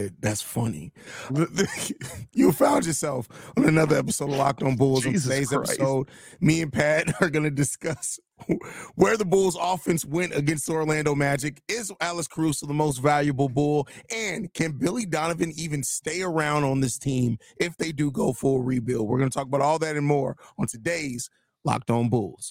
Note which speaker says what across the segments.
Speaker 1: Eh, that's funny. you found yourself on another episode of Locked On Bulls.
Speaker 2: Jesus
Speaker 1: on today's
Speaker 2: Christ.
Speaker 1: episode, me and Pat are going to discuss where the Bulls' offense went against the Orlando Magic. Is Alex Caruso the most valuable Bull? And can Billy Donovan even stay around on this team if they do go for a rebuild? We're going to talk about all that and more on today's Locked On Bulls.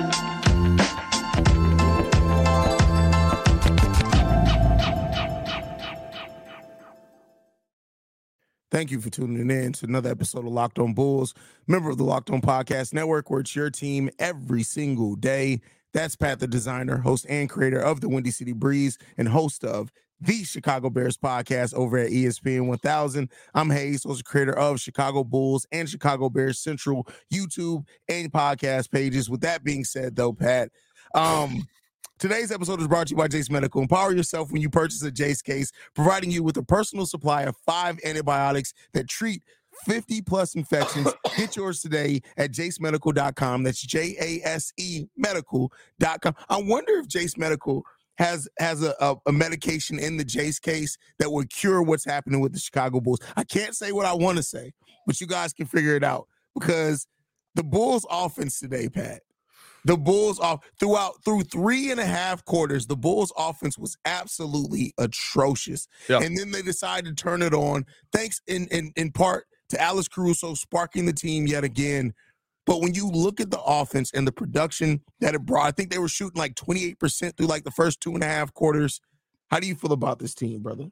Speaker 1: Thank you for tuning in to another episode of Locked On Bulls, member of the Locked On Podcast Network, where it's your team every single day. That's Pat, the designer, host, and creator of the Windy City Breeze, and host of the Chicago Bears podcast over at ESPN 1000. I'm Haize, also creator of Chicago Bulls and Chicago Bears Central YouTube and podcast pages. With that being said, though, Pat, um, Today's episode is brought to you by Jase Medical. Empower yourself when you purchase a Jase case, providing you with a personal supply of five antibiotics that treat 50 plus infections. Get yours today at jasemedical.com. That's J A S E medical.com. I wonder if Jase Medical has has a, a, a medication in the Jase case that would cure what's happening with the Chicago Bulls. I can't say what I want to say, but you guys can figure it out because the Bulls offense today, Pat, the Bulls off throughout through three and a half quarters, the Bulls offense was absolutely atrocious. And then they decided to turn it on, thanks in, in in part to Alex Caruso sparking the team yet again. But when you look at the offense and the production that it brought, I think they were shooting like 28% through like the first two and a half quarters. How do you feel about this team, brother?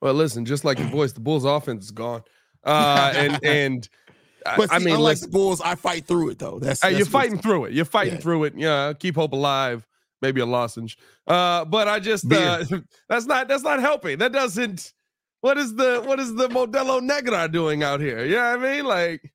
Speaker 2: Well, listen, just like your voice, the Bulls' offense is gone. Uh, and and I-
Speaker 1: But
Speaker 2: I mean,
Speaker 1: unlike the Bulls, I fight through it though. That's,
Speaker 2: Hey,
Speaker 1: that's
Speaker 2: you're fighting through it. You're fighting
Speaker 1: Yeah.
Speaker 2: through it. Yeah, keep hope alive. Maybe a lozenge. Uh, but I just uh, that's not that's not helping. That doesn't. What is the what is the Modelo Negra doing out here? You know what I mean? Like,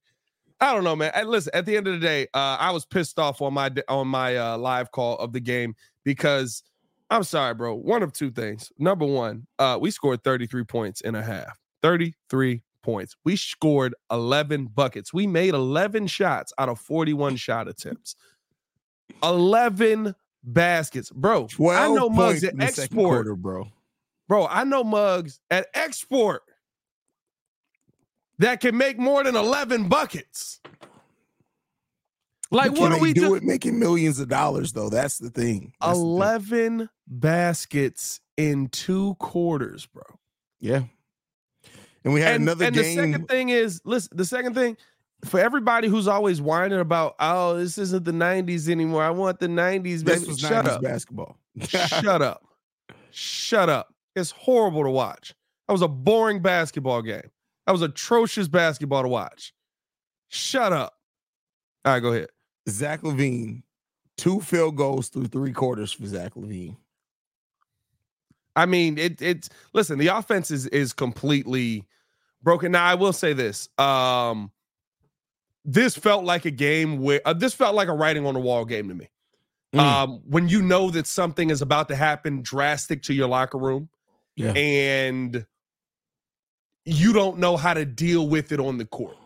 Speaker 2: I don't know, man. And listen, at the end of the day, uh, I was pissed off on my on my uh, live call of the game because I'm sorry, bro. One of two things. Number one, uh, we scored 33 points in a half. 33 points. We scored 11 buckets. We made 11 shots out of 41 shot attempts. 11 baskets. Bro, I
Speaker 1: 12
Speaker 2: know mugs at
Speaker 1: in the second
Speaker 2: export.
Speaker 1: quarter, bro.
Speaker 2: Bro, I know mugs at export that can make more than 11 buckets. Like, what are we
Speaker 1: do it making millions of dollars though? That's the thing. That's the thing.
Speaker 2: 11 baskets in two quarters, bro.
Speaker 1: Yeah. And we had
Speaker 2: and,
Speaker 1: another
Speaker 2: and
Speaker 1: game.
Speaker 2: the second thing is, listen, the second thing for everybody who's always whining about, oh, this isn't the 90s anymore. I want the 90s, baby.
Speaker 1: this was
Speaker 2: Shut
Speaker 1: 90s
Speaker 2: up.
Speaker 1: basketball.
Speaker 2: Shut up. Shut up. It's horrible to watch. That was a boring basketball game. That was atrocious basketball to watch. Shut up. All right, go ahead.
Speaker 1: Zach LaVine, two field goals through three quarters for Zach LaVine.
Speaker 2: I mean, it it's listen, the offense is is completely broken. Now, I will say this. Um this felt like a game where uh, this felt like a writing on the wall game to me.
Speaker 1: Mm.
Speaker 2: Um when you know that something is about to happen drastic to your locker room
Speaker 1: Yeah.
Speaker 2: and you don't know how to deal with it on the court.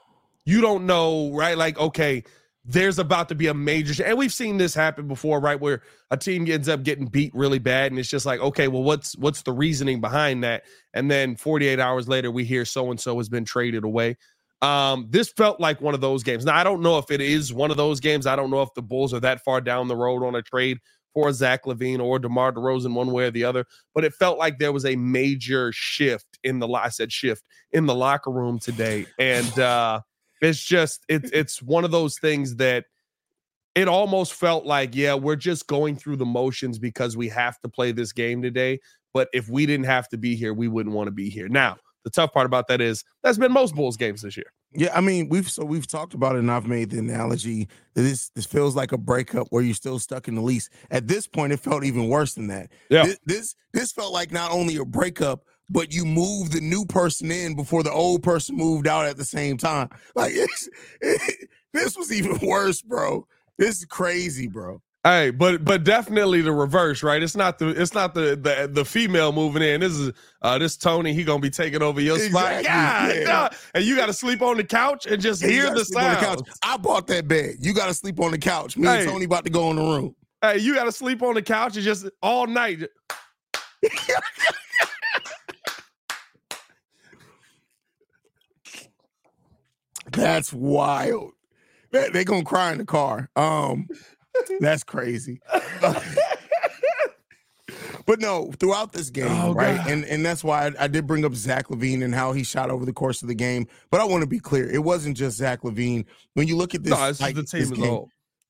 Speaker 2: You don't know, right? Like, okay, there's about to be a major, and we've seen this happen before, right? Where a team ends up getting beat really bad, and it's just like, okay, well, what's what's the reasoning behind that? And then 48 hours later, we hear so and so has been traded away. Um, this felt like one of those games. Now, I don't know if it is one of those games. I don't know if the Bulls are that far down the road on a trade for Zach LaVine or DeMar DeRozan, one way or the other. But it felt like there was a major shift in the. I said shift in the locker room today, and uh, it's just it's it's one of those things that it almost felt like yeah we're just going through the motions because we have to play this game today. But if we didn't have to be here, we wouldn't want to be here. Now the tough part about that is that's been most Bulls games this year.
Speaker 1: Yeah, I mean, we've so we've talked about it, and I've made the analogy that this this feels like a breakup where you're still stuck in the lease. At this point, it felt even worse than that.
Speaker 2: Yeah.
Speaker 1: This this, this felt like not only a breakup, but you move the new person in before the old person moved out at the same time. Like it's, this was even worse, bro. This is crazy, bro.
Speaker 2: Hey, but but definitely the reverse, right? It's not the it's not the the, the female moving in. This is uh this Tony. He gonna be taking over your spot.
Speaker 1: Exactly, yeah.
Speaker 2: and you got to sleep on the couch and just hear the
Speaker 1: sleep on the
Speaker 2: sound.
Speaker 1: couch. I bought that bed. You got to sleep on the couch. Me
Speaker 2: Hey.
Speaker 1: and Tony about to go in the room.
Speaker 2: Hey, you got to sleep on the couch and just all night.
Speaker 1: That's wild. They, they gonna cry in the car. Um, that's crazy. but no, throughout this game,
Speaker 2: Oh,
Speaker 1: right?
Speaker 2: God.
Speaker 1: And and that's why I, I did bring up Zach LaVine and how he shot over the course of the game. But I want to be clear, it wasn't just Zach LaVine. When you look at this,
Speaker 2: no, this
Speaker 1: like,
Speaker 2: the
Speaker 1: this
Speaker 2: team as
Speaker 1: game,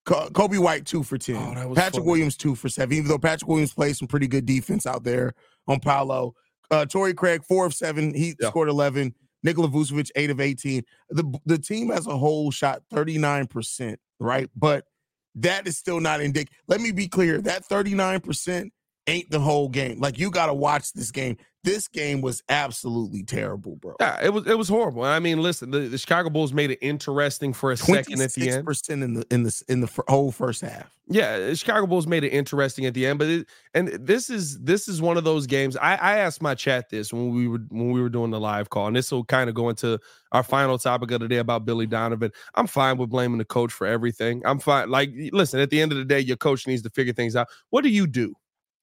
Speaker 1: Coby White two for ten.
Speaker 2: Oh,
Speaker 1: Patrick
Speaker 2: funny.
Speaker 1: Williams two for seven. Even though Patrick Williams played some pretty good defense out there on Paolo. Uh, Torrey Craig four of seven. He
Speaker 2: Yeah.
Speaker 1: scored eleven. Nikola Vucevic eight of eighteen. The the team as a whole shot thirty nine percent. Right, but that is still not indicative. Let me be clear. That thirty nine percent ain't the whole game. Like you got to watch this game. This game was absolutely terrible, bro.
Speaker 2: Yeah, it was it was horrible. I mean, listen, the, the Chicago Bulls made it interesting for a second at the end.
Speaker 1: percent in the in the in the whole first half.
Speaker 2: Yeah, the Chicago Bulls made it interesting at the end, but it, and this is this is one of those games. I, I asked my chat this when we were when we were doing the live call, and this will kind of go into our final topic of the day about Billy Donovan. I'm fine with blaming the coach for everything. I'm fine. Like, listen, at the end of the day, your coach needs to figure things out. What do you do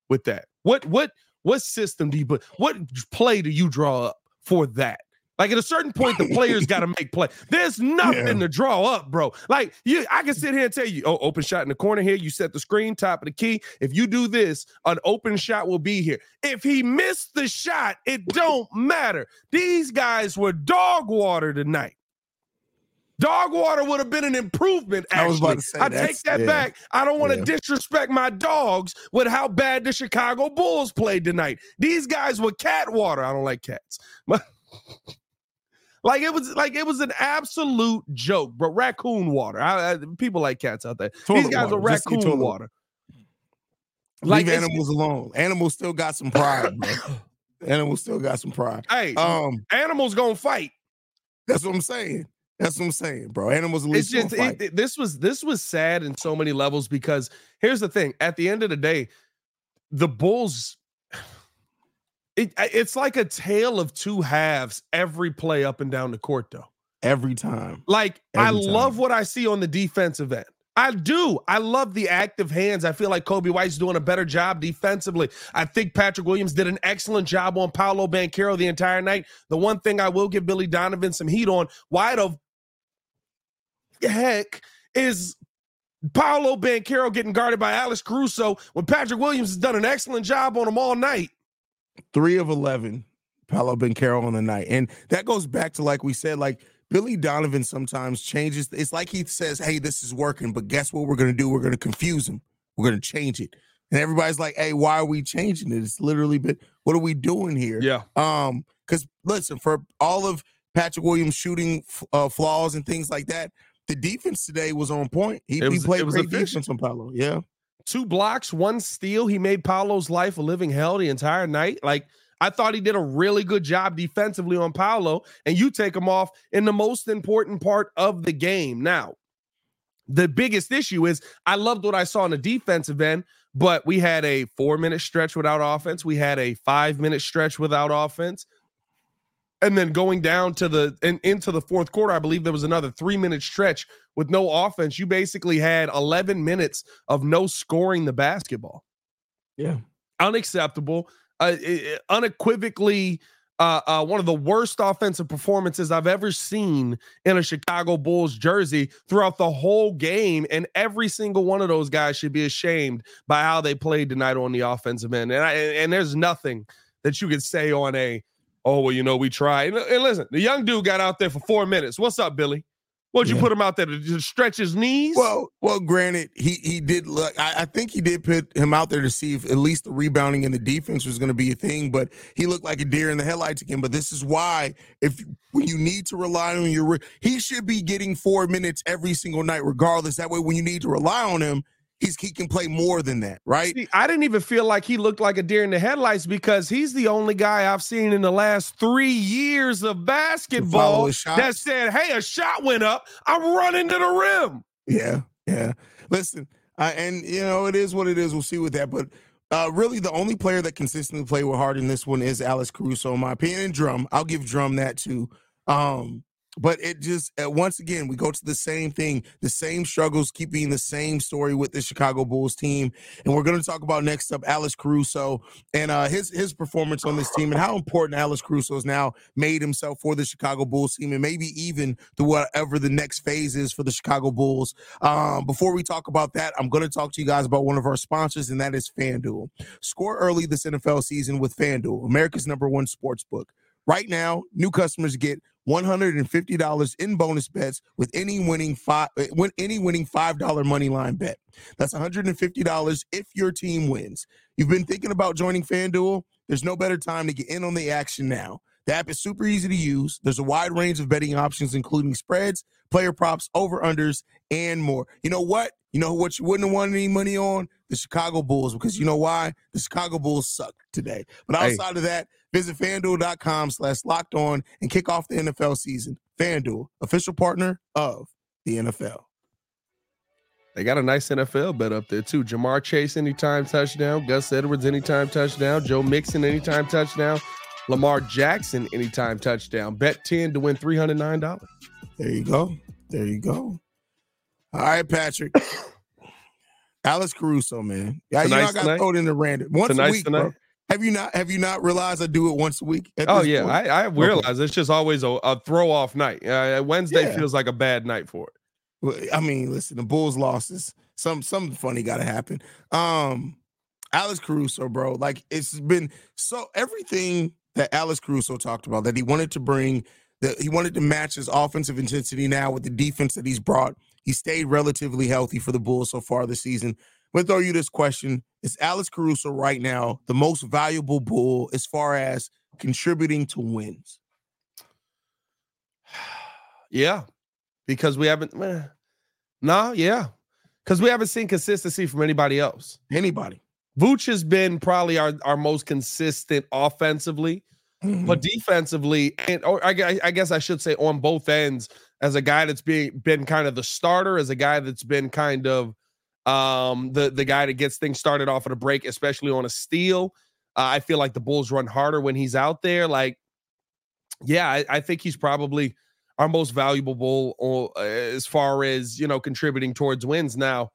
Speaker 2: with that? What what what system do you put? What play do you draw up for that? Like at a certain point, the players got to make play. There's nothing
Speaker 1: Yeah.
Speaker 2: to draw up, bro. Like you, I can sit here and tell you, oh, open shot in the corner here. You set the screen, top of the key. If you do this, an open shot will be here. If he missed the shot, it don't matter. These guys were dog water tonight. Dog water would have been an improvement. Actually,
Speaker 1: I was about to say,
Speaker 2: I take that
Speaker 1: yeah.
Speaker 2: back. I don't want to
Speaker 1: Yeah.
Speaker 2: disrespect my dogs with how bad the Chicago Bulls played tonight. These guys were cat water. I don't like cats. Like it was like it was an absolute joke, but Raccoon water. I, I, people like cats out there. These guys are
Speaker 1: water. Just say
Speaker 2: raccoon
Speaker 1: toilet
Speaker 2: water.
Speaker 1: Leave
Speaker 2: it's-
Speaker 1: animals alone. Animals still got some pride, bro. animals still got some pride.
Speaker 2: Hey,
Speaker 1: Um,
Speaker 2: animals gonna fight.
Speaker 1: that's what I'm saying. That's what I'm saying, bro. Animals at
Speaker 2: It's just it, this was this was sad in so many levels because here's the thing: at the end of the day, the Bulls. It, it's like a tale of two halves every play up and down the court, though.
Speaker 1: every time.
Speaker 2: Like I
Speaker 1: Every
Speaker 2: love what I see on the defensive end. I do. I love the active hands. I feel like Coby White's doing a better job defensively. I think Patrick Williams did an excellent job on Paolo Banchero the entire night. The one thing I will give Billy Donovan some heat on, why the heck is Paolo Banchero getting guarded by Alex Caruso when Patrick Williams has done an excellent job on him all night?
Speaker 1: Three of eleven, Paolo Carroll on the night, and that goes back to like we said, like Billy Donovan sometimes changes. It's like he says, "Hey, this is working," but guess what? We're gonna do? We're gonna confuse him. We're gonna change it, and everybody's like, "Hey, why are we changing it?" It's literally, been, what are we doing here?
Speaker 2: Yeah.
Speaker 1: Um, because listen, for all of Patrick Williams shooting uh, flaws and things like that, the defense today was on point. He,
Speaker 2: It
Speaker 1: he played
Speaker 2: was
Speaker 1: great
Speaker 2: efficient.
Speaker 1: defense on Paolo. Yeah,
Speaker 2: two blocks, one steal. He made Paolo's life a living hell the entire night. Like I thought he did a really good job defensively on Paolo, and you take him off in the most important part of the game. Now, the biggest issue is I loved what I saw on the defensive end, but we had a four minute stretch without offense. We had a five minute stretch without offense. And then going down to the and into the fourth quarter, I believe there was another three minute stretch with no offense. You basically had 11 minutes of no scoring the basketball.
Speaker 1: yeah.
Speaker 2: Unacceptable. Uh, unequivocally, uh, uh, one of the worst offensive performances I've ever seen in a Chicago Bulls jersey throughout the whole game. And every single one of those guys should be ashamed by how they played tonight on the offensive end. And I, and there's nothing that you could say on a, oh well, you know, we tried. And, and listen, the young dude got out there for four minutes. What's up, Billy? What'd you
Speaker 1: Yeah.
Speaker 2: put him out there to just stretch his knees?
Speaker 1: Well, well, granted, he he did look. I, I think he did put him out there to see if at least the rebounding and the defense was going to be a thing. But he looked like a deer in the headlights again. But this is why, if when you need to rely on your, he should be getting four minutes every single night, regardless. That way, when you need to rely on him, he's he can play more than that, right?
Speaker 2: See, I didn't even feel like he looked like a deer in the headlights because he's the only guy I've seen in the last three years of basketball that said, "Hey, a shot went up. I'm running to the rim."
Speaker 1: Yeah, yeah. Listen, Uh, and you know, it is what it is. We'll see with that. But uh, really, the only player that consistently played with heart in this one is Alex Caruso, in my opinion. And Drum, I'll give Drum that too. Um, but it just uh, once again we go to the same thing the same struggles keep being the same story with the chicago bulls team and we're going to talk about next up alex caruso and uh, his his performance on this team and how important alex caruso has now made himself for the chicago bulls team and maybe even to whatever the next phase is for the chicago bulls. Um, before we talk about that i'm going to talk to you guys about one of our sponsors and that is fanduel. Score early this nfl season with fanduel america's number one sports book right now new customers get $150 in bonus bets with any winning five eh, when any winning $5 money line bet. That's $150 if your team wins. You've been thinking about joining FanDuel? There's no better time to get in on the action now. The app is super easy to use. There's a wide range of betting options, including spreads, player props, over unders, and more. You know what? You know what you wouldn't won any money on? The Chicago Bulls, because you know why? The Chicago Bulls suck today. But outside hey. of that, visit fanduel.com slash locked on and kick off the NFL season. FanDuel, official partner of the NFL.
Speaker 2: They got a nice NFL bet up there too. Ja'Marr Chase anytime touchdown, Gus Edwards anytime touchdown, Joe Mixon anytime touchdown, Lamar Jackson anytime touchdown. Bet 10 to win $309.
Speaker 1: There you go. There you go. All right, Patrick. Alex Caruso, man. Yeah, you know I got thrown in the random once Tonight's a week, tonight? bro. Have you not? Have you not realized I do it once a week?
Speaker 2: Oh yeah, I, I, realize okay. it's just always a, a throw off night. Uh, Wednesday yeah. feels like a bad night for it.
Speaker 1: Well, I mean, listen, the Bulls losses. Some something funny got to happen. Um, Alex Caruso, bro. Like it's been so everything that Alex Caruso talked about that he wanted to bring that he wanted to match his offensive intensity now with the defense that he's brought. He stayed relatively healthy for the Bulls so far this season. I'm gonna throw you this question: Is Alex Caruso right now the most valuable Bull as far as contributing to wins?
Speaker 2: Yeah, because we haven't. Eh, nah, yeah, because we haven't seen consistency from anybody else.
Speaker 1: Anybody.
Speaker 2: Vooch has been probably our, our most consistent offensively, mm-hmm. but defensively, and or I, I guess I should say on both ends, as a guy that's being been kind of the starter, as a guy that's been kind of um, the the guy that gets things started off at a break, especially on a steal. Uh, I feel like the Bulls run harder when he's out there. Like, yeah, I, I think he's probably our most valuable bull uh, as far as you know contributing towards wins. Now,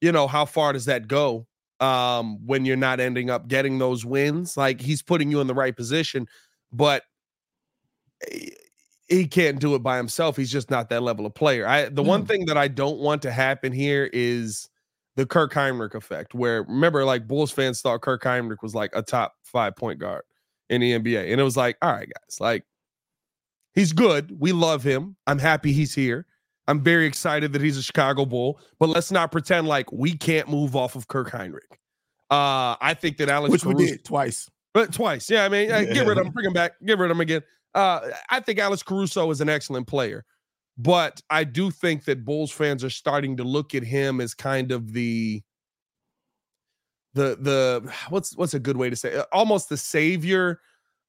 Speaker 2: you know how far does that go um, when you're not ending up getting those wins? Like he's putting you in the right position, but eh, he can't do it by himself. He's just not that level of player. I the mm. one thing that I don't want to happen here is the Kirk Hinrich effect, where remember, like Bulls fans thought Kirk Hinrich was like a top five point guard in the NBA. And it was like, all right, guys, like he's good. We love him. I'm happy he's here. I'm very excited that he's a Chicago Bull, but let's not pretend like we can't move off of Kirk Hinrich. Uh, I think that Alex,
Speaker 1: which Caruso, we did twice,
Speaker 2: but twice, yeah. I mean, yeah. get rid of him, bring him back, get rid of him again. Uh, I think Alex Caruso is an excellent player. But I do think that Bulls fans are starting to look at him as kind of the the the what's what's a good way to say it? almost the savior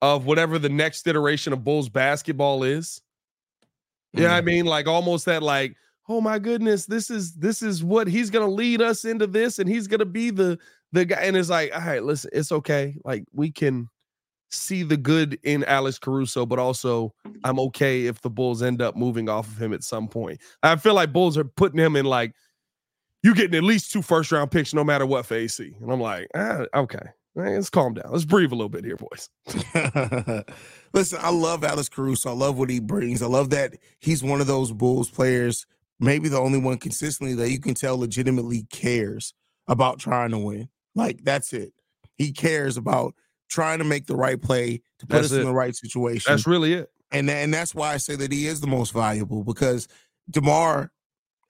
Speaker 2: of whatever the next iteration of Bulls basketball is. Yeah, you know I mm-hmm. mean, like almost that like, oh my goodness, this is this is what he's gonna lead us into this, and he's gonna be the the guy. And it's like, all right, listen, it's okay. Like we can see the good in Alex Caruso, but also I'm okay if the Bulls end up moving off of him at some point. I feel like Bulls are putting him in like you're getting at least two first round picks no matter what for AC. And I'm like, ah, okay. Let's calm down. Let's breathe a little bit here, boys.
Speaker 1: Listen, I love Alex Caruso. I love what he brings. I love that he's one of those Bulls players, maybe the only one consistently that you can tell legitimately cares about trying to win. Like that's it. He cares about trying to make the right play to put that's us it. in the right situation.
Speaker 2: That's really it.
Speaker 1: And and that's why I say that he is the most valuable because Demar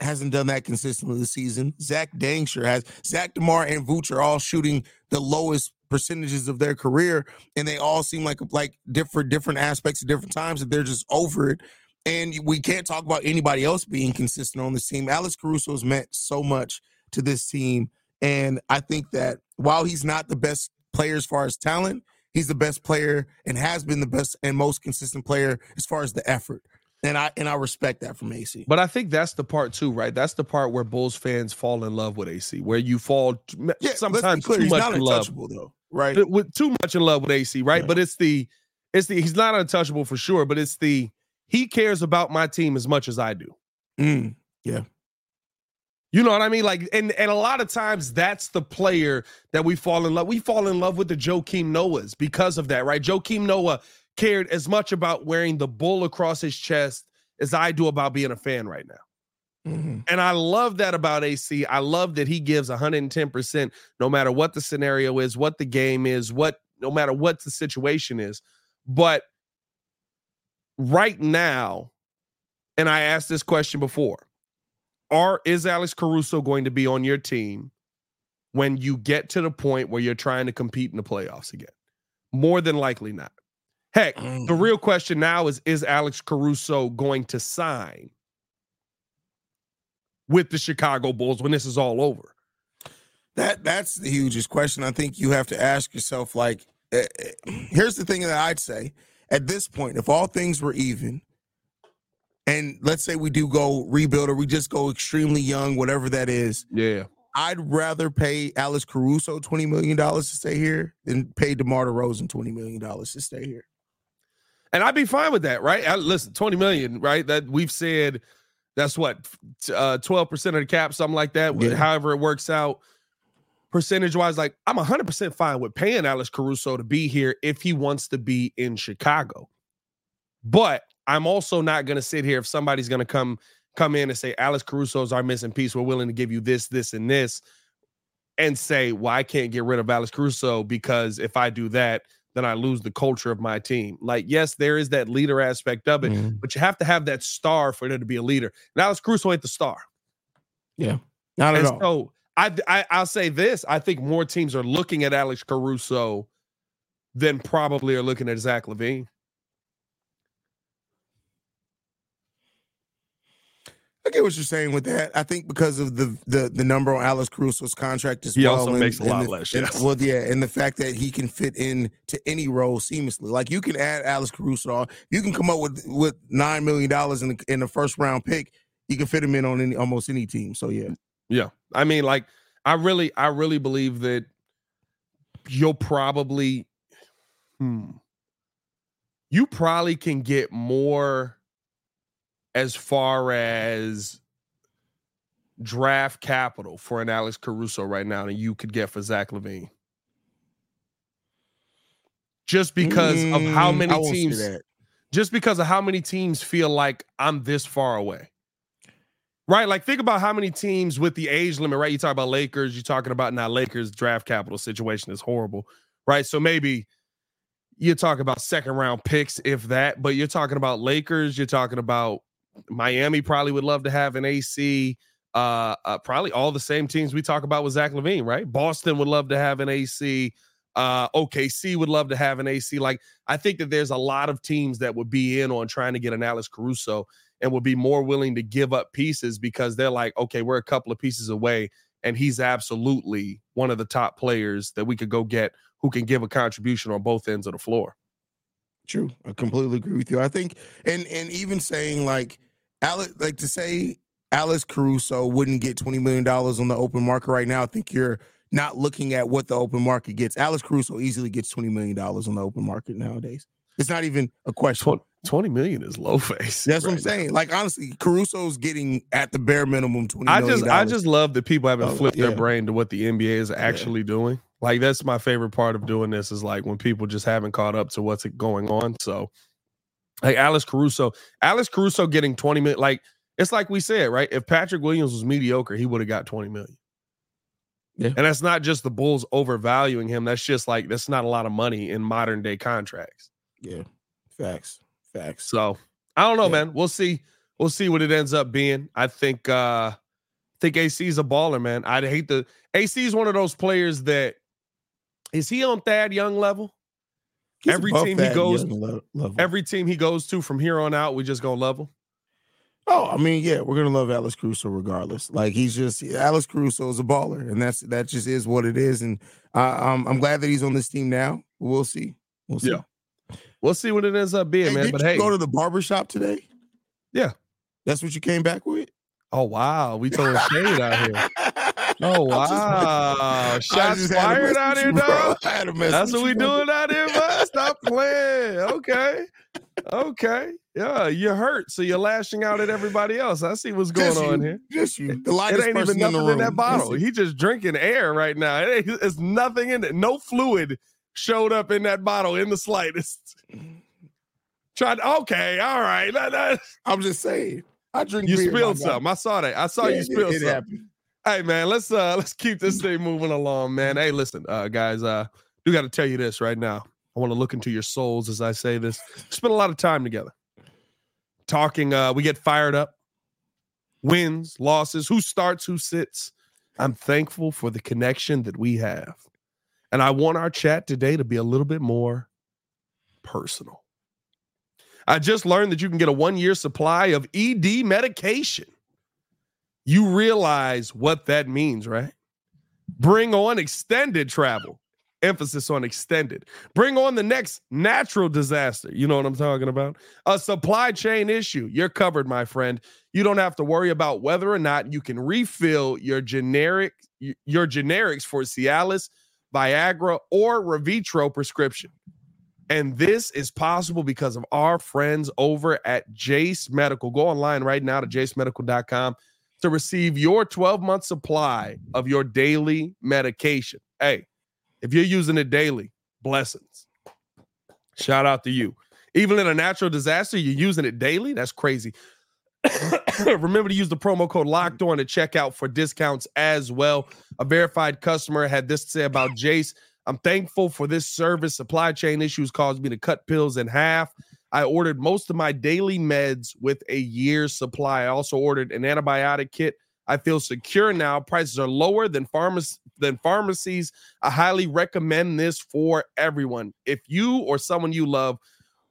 Speaker 1: hasn't done that consistently this season. Zach Dankshire has. Zach Demar and Vooch are all shooting the lowest percentages of their career, and they all seem like like different different aspects at different times that they're just over it. And we can't talk about anybody else being consistent on this team. Alex Caruso has meant so much to this team, and I think that while he's not the best player as far as talent. He's the best player and has been the best and most consistent player as far as the effort. And I and I respect that from AC.
Speaker 2: But I think that's the part too, right? That's the part where Bulls fans fall in love with AC, where you fall yeah, sometimes
Speaker 1: clear,
Speaker 2: too
Speaker 1: he's
Speaker 2: much
Speaker 1: not
Speaker 2: in love.
Speaker 1: untouchable though, right?
Speaker 2: With too much in love with AC, right?
Speaker 1: Yeah.
Speaker 2: But it's the it's the he's not untouchable for sure, but it's the he cares about my team as much as I do.
Speaker 1: Mm,
Speaker 2: You know what I mean? Like, and and a lot of times that's the player that we fall in love. We fall in love with the Joakim Noahs because of that, right? Joakim Noah cared as much about wearing the bull across his chest as I do about being a fan right now.
Speaker 1: mhm.
Speaker 2: And I love that about AC. I love that he gives 110% no matter what the scenario is, what the game is, what no matter what the situation is. But right now, and I asked this question before, are is Alex Caruso going to be on your team when you get to the point where you're trying to compete in the playoffs again? More than likely not. Heck, the
Speaker 1: Mm.
Speaker 2: real question now is is Alex Caruso going to sign with the Chicago Bulls when this is all over?
Speaker 1: That that's the hugest question. I think you have to ask yourself. Like, eh, here's the thing that I'd say: at this point, if all things were even, and let's say we do go rebuild or we just go extremely young, whatever that is,
Speaker 2: Yeah.
Speaker 1: I'd rather pay Alex Caruso twenty million dollars to stay here than pay DeMar DeRozan twenty million dollars to stay here.
Speaker 2: And I'd be fine with that, right? I, listen, 20 million, right? That we've said that's what uh 12% of the cap, something like that.
Speaker 1: Yeah.
Speaker 2: However, it works out percentage wise. Like, I'm 100% fine with paying Alex Caruso to be here if he wants to be in Chicago. But I'm also not going to sit here if somebody's going to come come in and say Alex Caruso is our missing piece. We're willing to give you this, this, and this, and say, well, I can't get rid of Alex Caruso because if I do that, then I lose the culture of my team. Like, yes, there is that leader aspect of it,
Speaker 1: Mhm.
Speaker 2: but you have to have that star for there to be a leader. And Alex Caruso ain't the star.
Speaker 1: Yeah, not at all.
Speaker 2: so I, I I'll say this: I think more teams are looking at Alex Caruso than probably are looking at Zach LaVine.
Speaker 1: I get what you're saying with that. I think because of the the, the number on Alex Caruso's contract as
Speaker 2: He
Speaker 1: well.
Speaker 2: also
Speaker 1: and-
Speaker 2: makes a lot
Speaker 1: the-
Speaker 2: less,
Speaker 1: and- well, yeah, and the fact that he can fit in to any role seamlessly. Like you can add Alex Caruso, you can come up with with nine million dollars in the, in the first round pick. You can fit him in on any almost any team. So yeah,
Speaker 2: Yeah. I mean, like, I really, I really believe that you'll probably, hmm, you probably can get more as far as draft capital for an Alex Caruso right now than you could get for Zach LaVine. Just because of how
Speaker 1: Mm,
Speaker 2: many
Speaker 1: I won't say
Speaker 2: teams, just because of how many teams feel like I'm this far away. Right? Like think about how many teams with the age limit, right? You talk about Lakers, you're talking about now Lakers draft capital situation is horrible. Right? So maybe you're talking about second round picks if that, but you're talking about Lakers, you're talking about Miami probably would love to have an AC uh, uh probably all the same teams we talk about with Zach LaVine, right? Boston would love to have an AC. Uh, OKC would love to have an AC. Like, I think that there's a lot of teams that would be in on trying to get an Alex Caruso and would be more willing to give up pieces because they're like, okay, we're a couple of pieces away, and he's absolutely one of the top players that we could go get who can give a contribution on both ends of the floor.
Speaker 1: True. I completely agree with you. I think and and even saying like Alex like to say Alex Caruso wouldn't get $20 million on the open market right now, I think you're not looking at what the open market gets. Alex Caruso easily gets $20 million on the open market nowadays. It's not even a question.
Speaker 2: 20, 20 million is low face.
Speaker 1: That's what I'm
Speaker 2: right now.
Speaker 1: saying. Like honestly, Caruso's getting at the bare minimum $20
Speaker 2: I just I just love that people haven't
Speaker 1: Oh,
Speaker 2: flipped
Speaker 1: yeah.
Speaker 2: their brain to what the NBA is actually doing. Like that's my favorite part of doing this is like when people just haven't caught up to what's going on. So like Alex Caruso, Alex Caruso getting 20 million, like it's like we said, right? If Patrick Williams was mediocre, he would have got 20 million.
Speaker 1: Yeah.
Speaker 2: And that's not just the Bulls overvaluing him. That's just like that's not a lot of money in modern day contracts.
Speaker 1: Yeah. Facts. Facts.
Speaker 2: So I don't know,
Speaker 1: Yeah.
Speaker 2: man. We'll see. We'll see what it ends up being. I think uh I think AC is a baller, man. I'd hate to AC is one of those players that is he on Thad Young level?
Speaker 1: He's
Speaker 2: every team he goes-
Speaker 1: level.
Speaker 2: Every team he goes to from here on out, we just go level.
Speaker 1: Oh, I mean, yeah, we're gonna love Alex Caruso regardless. Like he's just Alex Caruso is a baller, and that's that just is what it is. And uh, I'm I'm glad that he's on this team now. We'll see. We'll see.
Speaker 2: Yeah. We'll see what it ends up being,
Speaker 1: Hey,
Speaker 2: man.
Speaker 1: did
Speaker 2: But
Speaker 1: you
Speaker 2: hey,
Speaker 1: go to the barber shop today?
Speaker 2: Yeah.
Speaker 1: That's what you came back with?
Speaker 2: Oh wow, we throwing shade out here. Oh wow, shots
Speaker 1: just had to
Speaker 2: fired out here,
Speaker 1: bro.
Speaker 2: dog.
Speaker 1: I had to mess
Speaker 2: That's what we doing out here. Stop playing. Okay, okay, yeah, you're hurt, so you're lashing out at everybody else. I see what's going
Speaker 1: Just
Speaker 2: on
Speaker 1: you.
Speaker 2: here.
Speaker 1: Just you. The
Speaker 2: It ain't
Speaker 1: person
Speaker 2: even
Speaker 1: in the
Speaker 2: nothing
Speaker 1: room.
Speaker 2: in that bottle. He just drinking air right now. It it's nothing in it. No fluid showed up in that bottle in the slightest. Tried. Okay, all right. That- that-
Speaker 1: I'm just saying. I drink
Speaker 2: you
Speaker 1: beer,
Speaker 2: spilled
Speaker 1: guy.
Speaker 2: some. I saw that. I saw
Speaker 1: Yeah,
Speaker 2: you
Speaker 1: it-
Speaker 2: spill
Speaker 1: it
Speaker 2: some.
Speaker 1: happened.
Speaker 2: Hey man, let's uh let's keep this thing moving along, man. Hey, listen, uh guys, uh do got to tell you this right now. I want to look into your souls as I say this. Spend a lot of time together. Talking uh we get fired up. Wins, losses, who starts, who sits. I'm thankful for the connection that we have. And I want our chat today to be a little bit more personal. I just learned that you can get a 1-year supply of ED medication you realize what that means, right? Bring on extended travel. Emphasis on extended. Bring on the next natural disaster. You know what I'm talking about? A supply chain issue. You're covered, my friend. You don't have to worry about whether or not you can refill your generic your generics for Cialis, Viagra, or Levitra prescription. And this is possible because of our friends over at Jase Medical. Go online right now to jasemedical.com to receive your 12 month supply of your daily medication. Hey, if you're using it daily, blessings. Shout out to you. Even in a natural disaster, you're using it daily. That's crazy. Remember to use the promo code locked on at checkout for discounts as well. A verified customer had this to say about Jase. I'm thankful for this service. Supply chain issues caused me to cut pills in half. I ordered most of my daily meds with a year's supply. I also ordered an antibiotic kit. I feel secure now. Prices are lower than pharmac- than pharmacies. I highly recommend this for everyone. If you or someone you love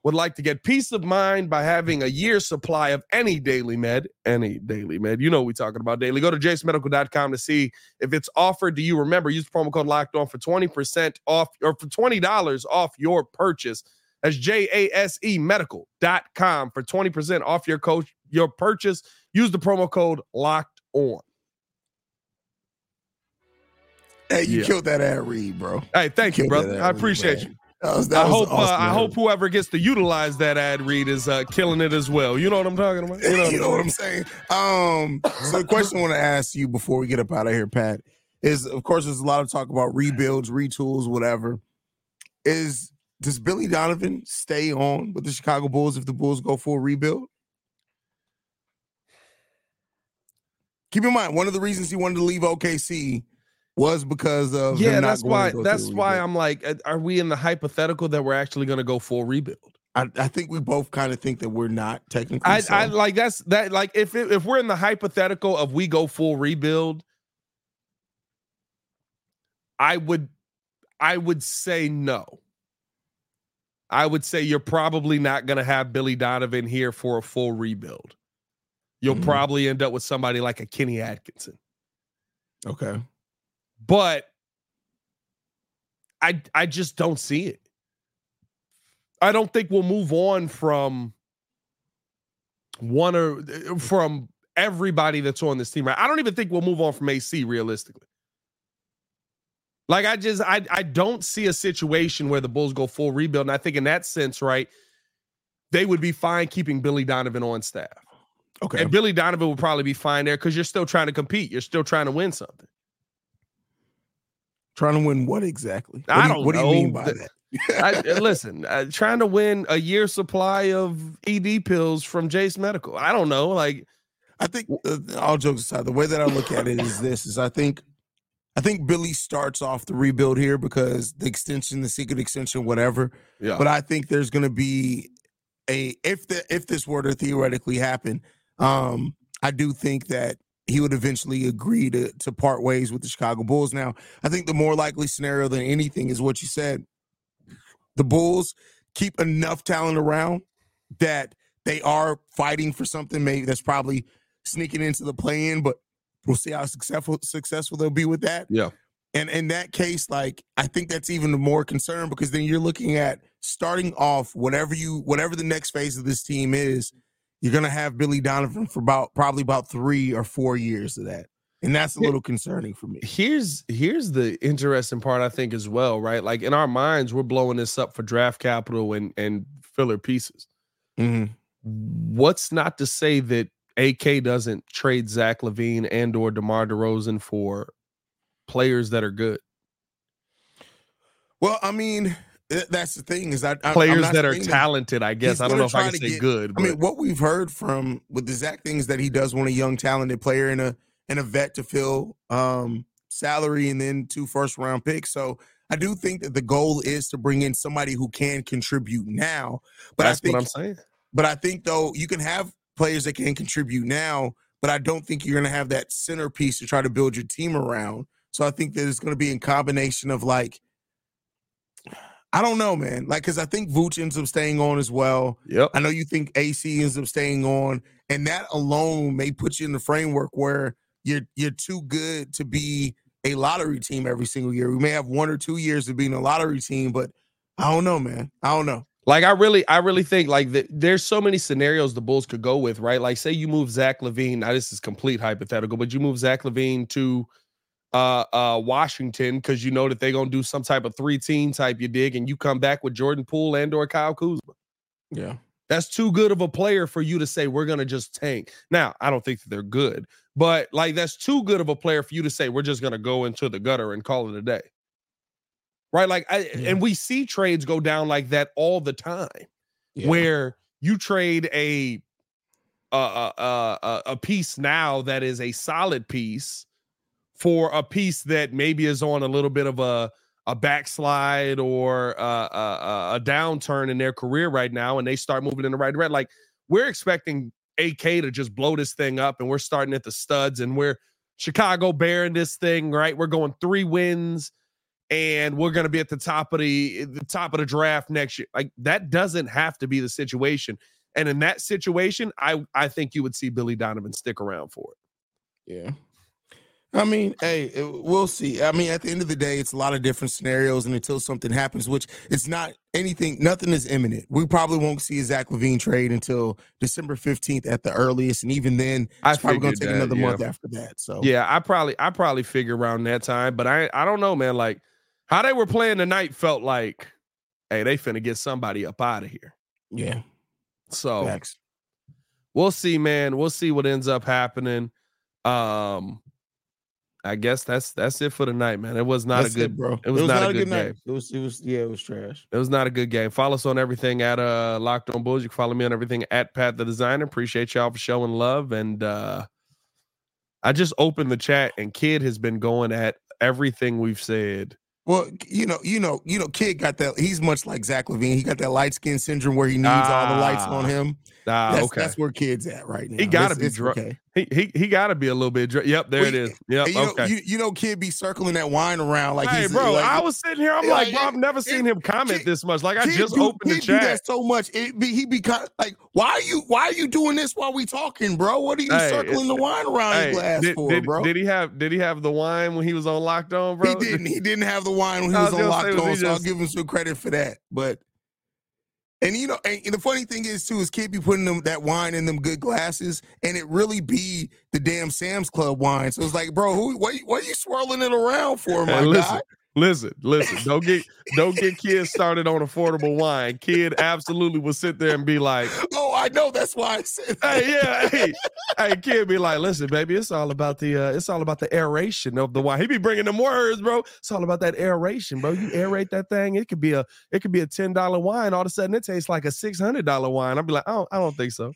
Speaker 2: would like to get peace of mind by having a year's supply of any daily med, any daily med, you know we're talking about daily. Go to jasemedical.com to see if it's offered Do you. Remember, use promo code locked on for 20% off or for $20 off your purchase. That's J-A-S-E medical.com for 20% off your coach your purchase. Use the promo code locked on.
Speaker 1: Hey, you
Speaker 2: Yeah.
Speaker 1: killed that ad read, bro.
Speaker 2: Hey, thank you,
Speaker 1: Killed
Speaker 2: brother. I
Speaker 1: ad read,
Speaker 2: appreciate you.
Speaker 1: That was, that
Speaker 2: I hope uh, I hope whoever gets to utilize that ad read is uh, killing it as well. You know what I'm talking about? You know what,
Speaker 1: you know what I'm saying? Um, so the question I want to ask you before we get up out of here, Pat, is of course there's a lot of talk about rebuilds, retools, whatever. Is does Billy Donovan stay on with the Chicago Bulls if the Bulls go for a rebuild? Keep in mind, one of the reasons he wanted to leave OKC was because of
Speaker 2: yeah, that's why. That's why. I'm like, uh, are we in the hypothetical that we're actually going to go full rebuild?
Speaker 1: I, I think we both kind of think that we're not technically.
Speaker 2: I,
Speaker 1: so.
Speaker 2: I like that's that. Like if it, if we're in the hypothetical of we go full rebuild, I would, I would say no. I would say you're probably not going to have Billy Donovan here for a full rebuild. You'll
Speaker 1: Mhm.
Speaker 2: probably end up with somebody like a Kenny Atkinson.
Speaker 1: okay.
Speaker 2: but I I just don't see it. I don't think we'll move on from one or from everybody that's on this team. Right? I don't even think we'll move on from AC realistically. Like I just I I don't see a situation where the Bulls go full rebuild. And I think in that sense, right, they would be fine keeping Billy Donovan on staff.
Speaker 1: Okay.
Speaker 2: And Billy Donovan would probably be fine there because you're still trying to compete. You're still trying to win something.
Speaker 1: Trying to win what exactly? What
Speaker 2: I
Speaker 1: do you-
Speaker 2: don't
Speaker 1: What do you mean by
Speaker 2: The-
Speaker 1: that?
Speaker 2: I, uh, listen, uh, trying to win a year supply of ED pills from Jase Medical. I don't know. Like,
Speaker 1: I think uh, all jokes aside, the way that I look at it is this: is I think, I think Billy starts off the rebuild here because the extension, the secret extension, whatever.
Speaker 2: yeah,
Speaker 1: But I think there's going to be a if the if this were to theoretically happen, um, I do think that he would eventually agree to to part ways with the Chicago Bulls. Now, I think the more likely scenario than anything is what you said. The Bulls keep enough talent around that they are fighting for something. Maybe that's probably sneaking into the play in, but we'll see how successful successful they'll be with that.
Speaker 2: yeah,
Speaker 1: And in that case, like I think that's even more concern because then you're looking at starting off whatever you whatever the next phase of this team is, you're gonna have Billy Donovan for about probably about three or four years of that. And that's a little concerning for me.
Speaker 2: Here's here's the interesting part, I think, as well, right? Like in our minds, we're blowing this up for draft capital and and filler pieces.
Speaker 1: Mm-hmm.
Speaker 2: What's not to say that AK doesn't trade Zach LaVine and or DeMar DeRozan for players that are good?
Speaker 1: Well, I mean, that's the thing is I,
Speaker 2: players that are talented. I guess I don't know if I can say get, good.
Speaker 1: But. I mean, what we've heard from with the Zach things that he does want a young, talented player and a and a vet to fill um, salary and then two first round picks. So I do think that the goal is to bring in somebody who can contribute now. But
Speaker 2: that's
Speaker 1: I think,
Speaker 2: what I'm saying.
Speaker 1: But I think though you can have players that can contribute now, but I don't think you're going to have that centerpiece to try to build your team around. So I think that it's going to be in combination of like I don't know, man. Like, because I think Vooch ends up staying on as well.
Speaker 2: Yep.
Speaker 1: I know you think AC ends up staying on, and that alone may put you in the framework where you're you're too good to be a lottery team every single year. We may have one or two years of being a lottery team, but I don't know, man. I don't know.
Speaker 2: Like I really, I really think like the, there's so many scenarios the Bulls could go with, right? Like say you move Zach LaVine. Now this is complete hypothetical, but you move Zach LaVine to uh uh Washington because you know that they're gonna do some type of three team type you dig, and you come back with Jordan Poole and or Kyle Kuzma.
Speaker 1: Yeah.
Speaker 2: That's too good of a player for you to say we're gonna just tank. Now, I don't think that they're good, but like that's too good of a player for you to say we're just gonna go into the gutter and call it a day. Right? Like I yeah. and we see trades go down like that all the time yeah. where you trade a a, a a a piece now that is a solid piece for a piece that maybe is on a little bit of a a backslide or a, a, a, downturn in their career right now, and they start moving in the right direction. Like we're expecting AK to just blow this thing up, and we're starting at the studs, and we're Chicago bearing this thing right. We're going three wins, and we're going to be at the top of the the top of the draft next year. Like that doesn't have to be the situation. And in that situation, I I think you would see Billy Donovan stick around for
Speaker 1: it. Yeah. I mean, hey, we'll see. I mean, at the end of the day, it's a lot of different scenarios, and until something happens, which it's not anything, nothing is imminent. We probably won't see a Zach LaVine trade until December fifteenth at the earliest, and even then, it's I probably going to take that, another yeah. month after that. So,
Speaker 2: yeah, I probably, I probably figure around that time, but I, I don't know, man. Like how they were playing tonight felt like, hey, they finna get somebody up out of here.
Speaker 1: Yeah.
Speaker 2: So, we'll see, man. We'll see what ends up happening. Um I guess that's that's it for the night, man. It was not that's a good, it, bro. It was, it was not, not, a good, good game.
Speaker 1: It was, it was, yeah, it was trash.
Speaker 2: It was not a good game. Follow us on everything at uh Locked On Bulls. You can follow me on everything at Pat the Designer. Appreciate y'all for showing love. And uh I just opened the chat, and Kid has been going at everything we've said
Speaker 1: well, you know, you know, you know, kid got that. He's much like Zach LaVine. He got that light skin syndrome where he needs ah, all the lights on ah. him.
Speaker 2: Ah,
Speaker 1: that's,
Speaker 2: okay.
Speaker 1: That's where kid's at right now.
Speaker 2: He got to be drunk. Okay. He he, he got to be a little bit drunk. Yep, there well, it is. Yep.
Speaker 1: You
Speaker 2: okay.
Speaker 1: Know, you, you know, kid be circling that wine around like.
Speaker 2: Hey, bro, like, I was sitting here. I'm like, like bro, I've never it, seen him comment kid, this much. Like, I just do, opened the chat. that
Speaker 1: so much. It be, he be like, why are you why are you doing this while we talking, bro? What are you hey, circling the wine around hey, your glass
Speaker 2: did,
Speaker 1: for,
Speaker 2: did,
Speaker 1: bro?
Speaker 2: Did he have did he have the wine when he was on Locked On, bro?
Speaker 1: He didn't. He didn't have the wine when he was, was on Locked On. So I'll give him some credit for that. But and you know, and, the funny thing is too is kid be putting them that wine in them good glasses, and it really be the damn Sam's Club wine. So it's like, bro, who, what, what are you swirling it around for, my hey,
Speaker 2: listen,
Speaker 1: guy?
Speaker 2: Listen, listen, don't get don't get kids started on affordable wine. Kid absolutely will sit there and be like,
Speaker 1: "Oh, I know that's why I said."
Speaker 2: That. Hey, yeah, hey, hey, kid be like, "Listen, baby, it's all about the uh, it's all about the aeration of the wine." He be bringing them words, bro. It's all about that aeration, bro. You aerate that thing, it could be a it could be a ten dollar wine. All of a sudden, it tastes like a six hundred dollar wine. I'd be like, I don't, I don't think so.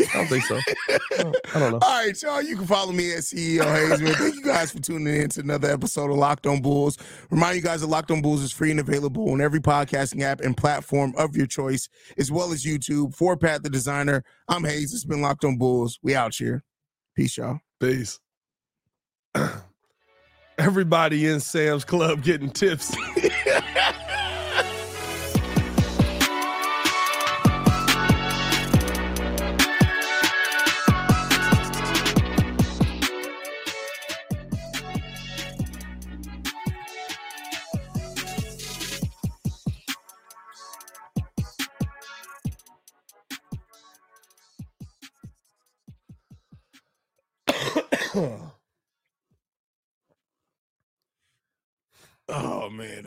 Speaker 2: I don't think so. I don't, know.
Speaker 1: All right, y'all. You can follow me at CEO Hazeman. Thank you guys for tuning in to another episode of Locked On Bulls. Remind you guys that Locked On Bulls is free and available on every podcasting app and platform of your choice, as well as YouTube. For Pat the Designer, I'm Haize. It's been Locked On Bulls. We out here. Peace, y'all.
Speaker 2: Peace. Everybody in Sam's Club getting tips.
Speaker 1: man,